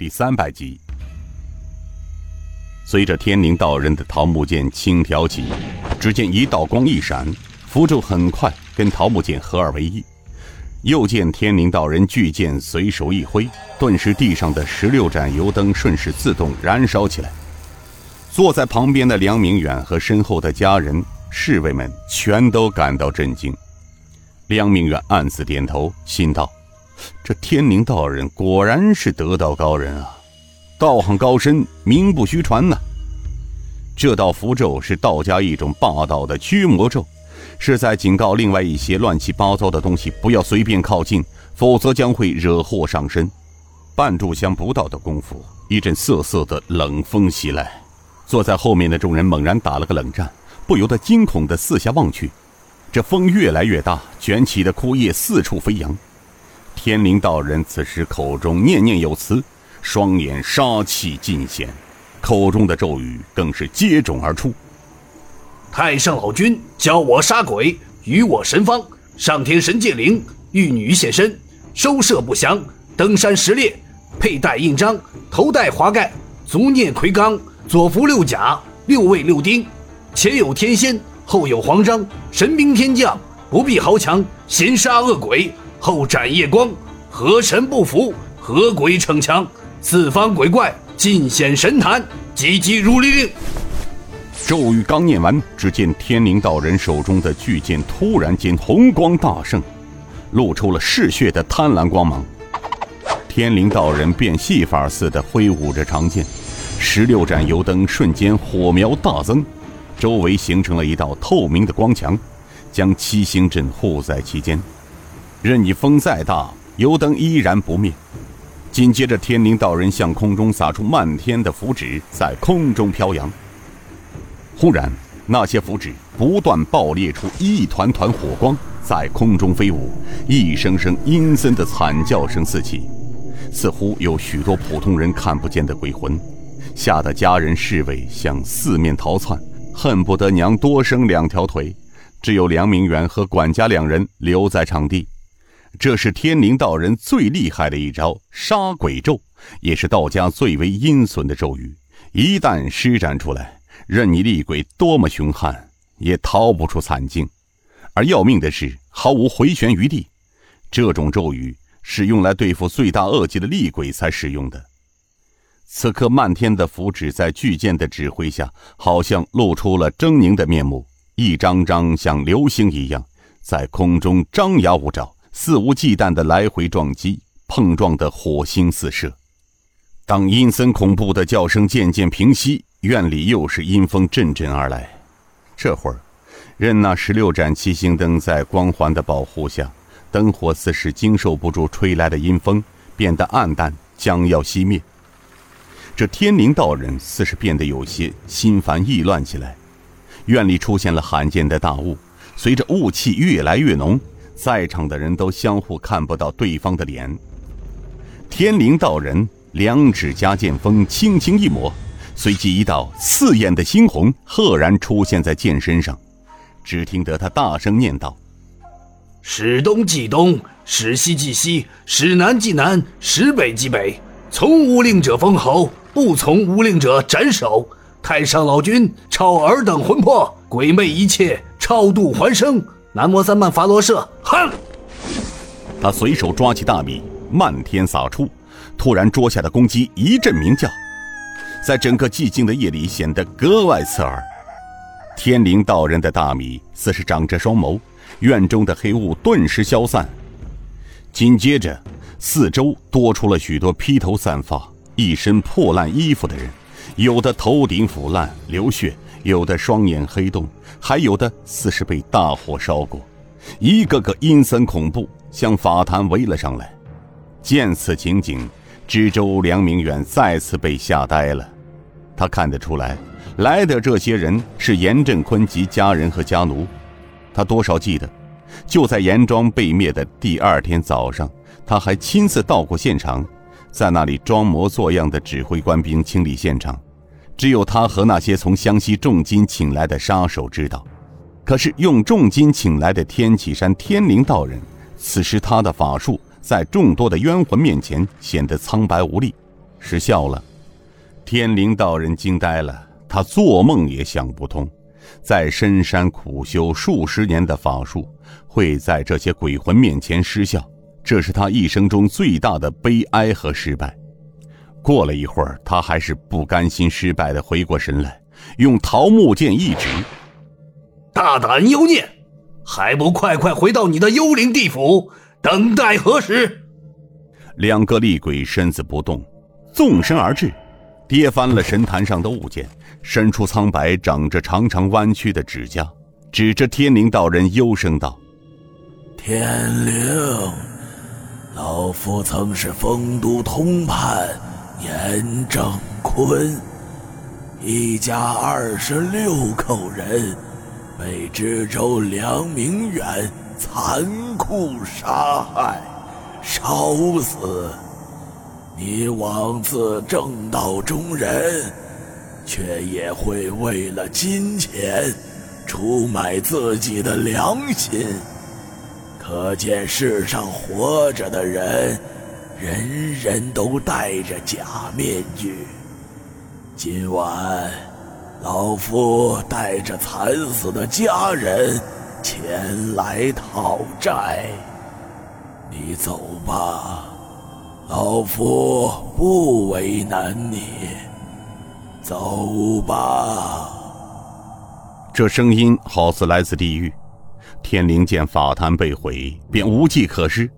第三百集。随着天灵道人的桃木剑轻挑起，只见一道光一闪，符咒很快跟桃木剑合二为一。又见天灵道人巨剑随手一挥，顿时地上的十六盏油灯顺势自动燃烧起来。坐在旁边的梁明远和身后的家人、侍卫们全都感到震惊。梁明远暗自点头，心道：“这天灵道人果然是得道高人啊！”道行高深，名不虚传呐。这道符咒是道家一种霸道的驱魔咒，是在警告另外一些乱七八糟的东西不要随便靠近，否则将会惹祸上身。半炷香不到的功夫，一阵瑟瑟的冷风袭来，坐在后面的众人猛然打了个冷战，不由得惊恐的四下望去。这风越来越大，卷起的枯叶四处飞扬。天灵道人此时口中念念有词。双眼杀气尽显，口中的咒语更是接踵而出。太上老君教我杀鬼，与我神方。上天神界灵，玉女现身，收摄不祥。登山石猎，佩戴印章，头戴华盖，足念魁罡，左服六甲，六位六丁。前有天仙，后有黄章，神兵天将，不必豪强，闲杀恶鬼，后斩夜光。何神不服？何鬼逞强？四方鬼怪尽显神坛，急急如律令。咒语刚念完，只见天灵道人手中的巨剑突然间红光大盛，露出了嗜血的贪婪光芒。天灵道人变戏法似的挥舞着长剑，十六盏油灯瞬间火苗大增，周围形成了一道透明的光墙，将七星阵护在其间。任你风再大，油灯依然不灭。紧接着，天灵道人向空中撒出漫天的符纸，在空中飘扬。忽然，那些符纸不断爆裂出一团团火光，在空中飞舞，一声声阴森的惨叫声四起，似乎有许多普通人看不见的鬼魂，吓得家人侍卫向四面逃窜，恨不得娘多生两条腿。只有梁明远和管家两人留在场地。这是天灵道人最厉害的一招杀鬼咒，也是道家最为阴损的咒语。一旦施展出来，任你厉鬼多么凶悍，也逃不出惨境。而要命的是，毫无回旋余地。这种咒语是用来对付罪大恶极的厉鬼才使用的。此刻，漫天的符纸在巨剑的指挥下，好像露出了狰狞的面目，一张张像流星一样，在空中张牙舞爪。肆无忌惮的来回撞击，碰撞的火星四射。当阴森恐怖的叫声渐渐平息，院里又是阴风阵阵而来。这会儿，任那十六盏七星灯在光环的保护下，灯火似是经受不住吹来的阴风，变得暗淡，将要熄灭。这天灵道人似是变得有些心烦意乱起来。院里出现了罕见的大雾，随着雾气越来越浓。在场的人都相互看不到对方的脸。天灵道人两指夹剑锋，轻轻一抹，随即一道刺眼的猩红赫然出现在剑身上。只听得他大声念道：“使东即东，使西即西，使南即南，使北即北。从无令者封侯，不从无令者斩首。太上老君，超尔等魂魄，鬼魅一切，超度还生。”南摩三曼伐罗舍，哼！他随手抓起大米，漫天撒出。突然，桌下的公鸡一阵鸣叫，在整个寂静的夜里显得格外刺耳。天灵道人的大米似是长着双眸，院中的黑雾顿时消散。紧接着，四周多出了许多披头散发、一身破烂衣服的人，有的头顶腐烂流血。有的双眼黑洞，还有的似是被大火烧过，一个个阴森恐怖，向法坛围了上来。见此情景，知州梁明远再次被吓呆了。他看得出来，来的这些人是严振坤及家人和家奴。他多少记得，就在严庄被灭的第二天早上，他还亲自到过现场，在那里装模作样的指挥官兵清理现场。只有他和那些从湘西重金请来的杀手知道。可是用重金请来的天启山天灵道人，此时他的法术在众多的冤魂面前显得苍白无力。失效了。天灵道人惊呆了，他做梦也想不通，在深山苦修数十年的法术会在这些鬼魂面前失效，这是他一生中最大的悲哀和失败。过了一会儿，他还是不甘心失败的回过神来，用桃木剑一指：“大胆妖孽，还不快快回到你的幽灵地府，等待何时？”两个厉鬼身子不动，纵身而至，跌翻了神坛上的物件，伸出苍白、长着长长弯曲的指甲，指着天灵道人幽声道：“天灵，老夫曾是丰都通判。”严正坤一家二十六口人被知州梁明远残酷杀害，烧死。你枉自正道中人，却也会为了金钱出卖自己的良心。可见世上活着的人。人人都戴着假面具。今晚，老夫带着惨死的家人前来讨债。你走吧，老夫不为难你。走吧。这声音好似来自地狱。天灵见法坛被毁，便无计可施。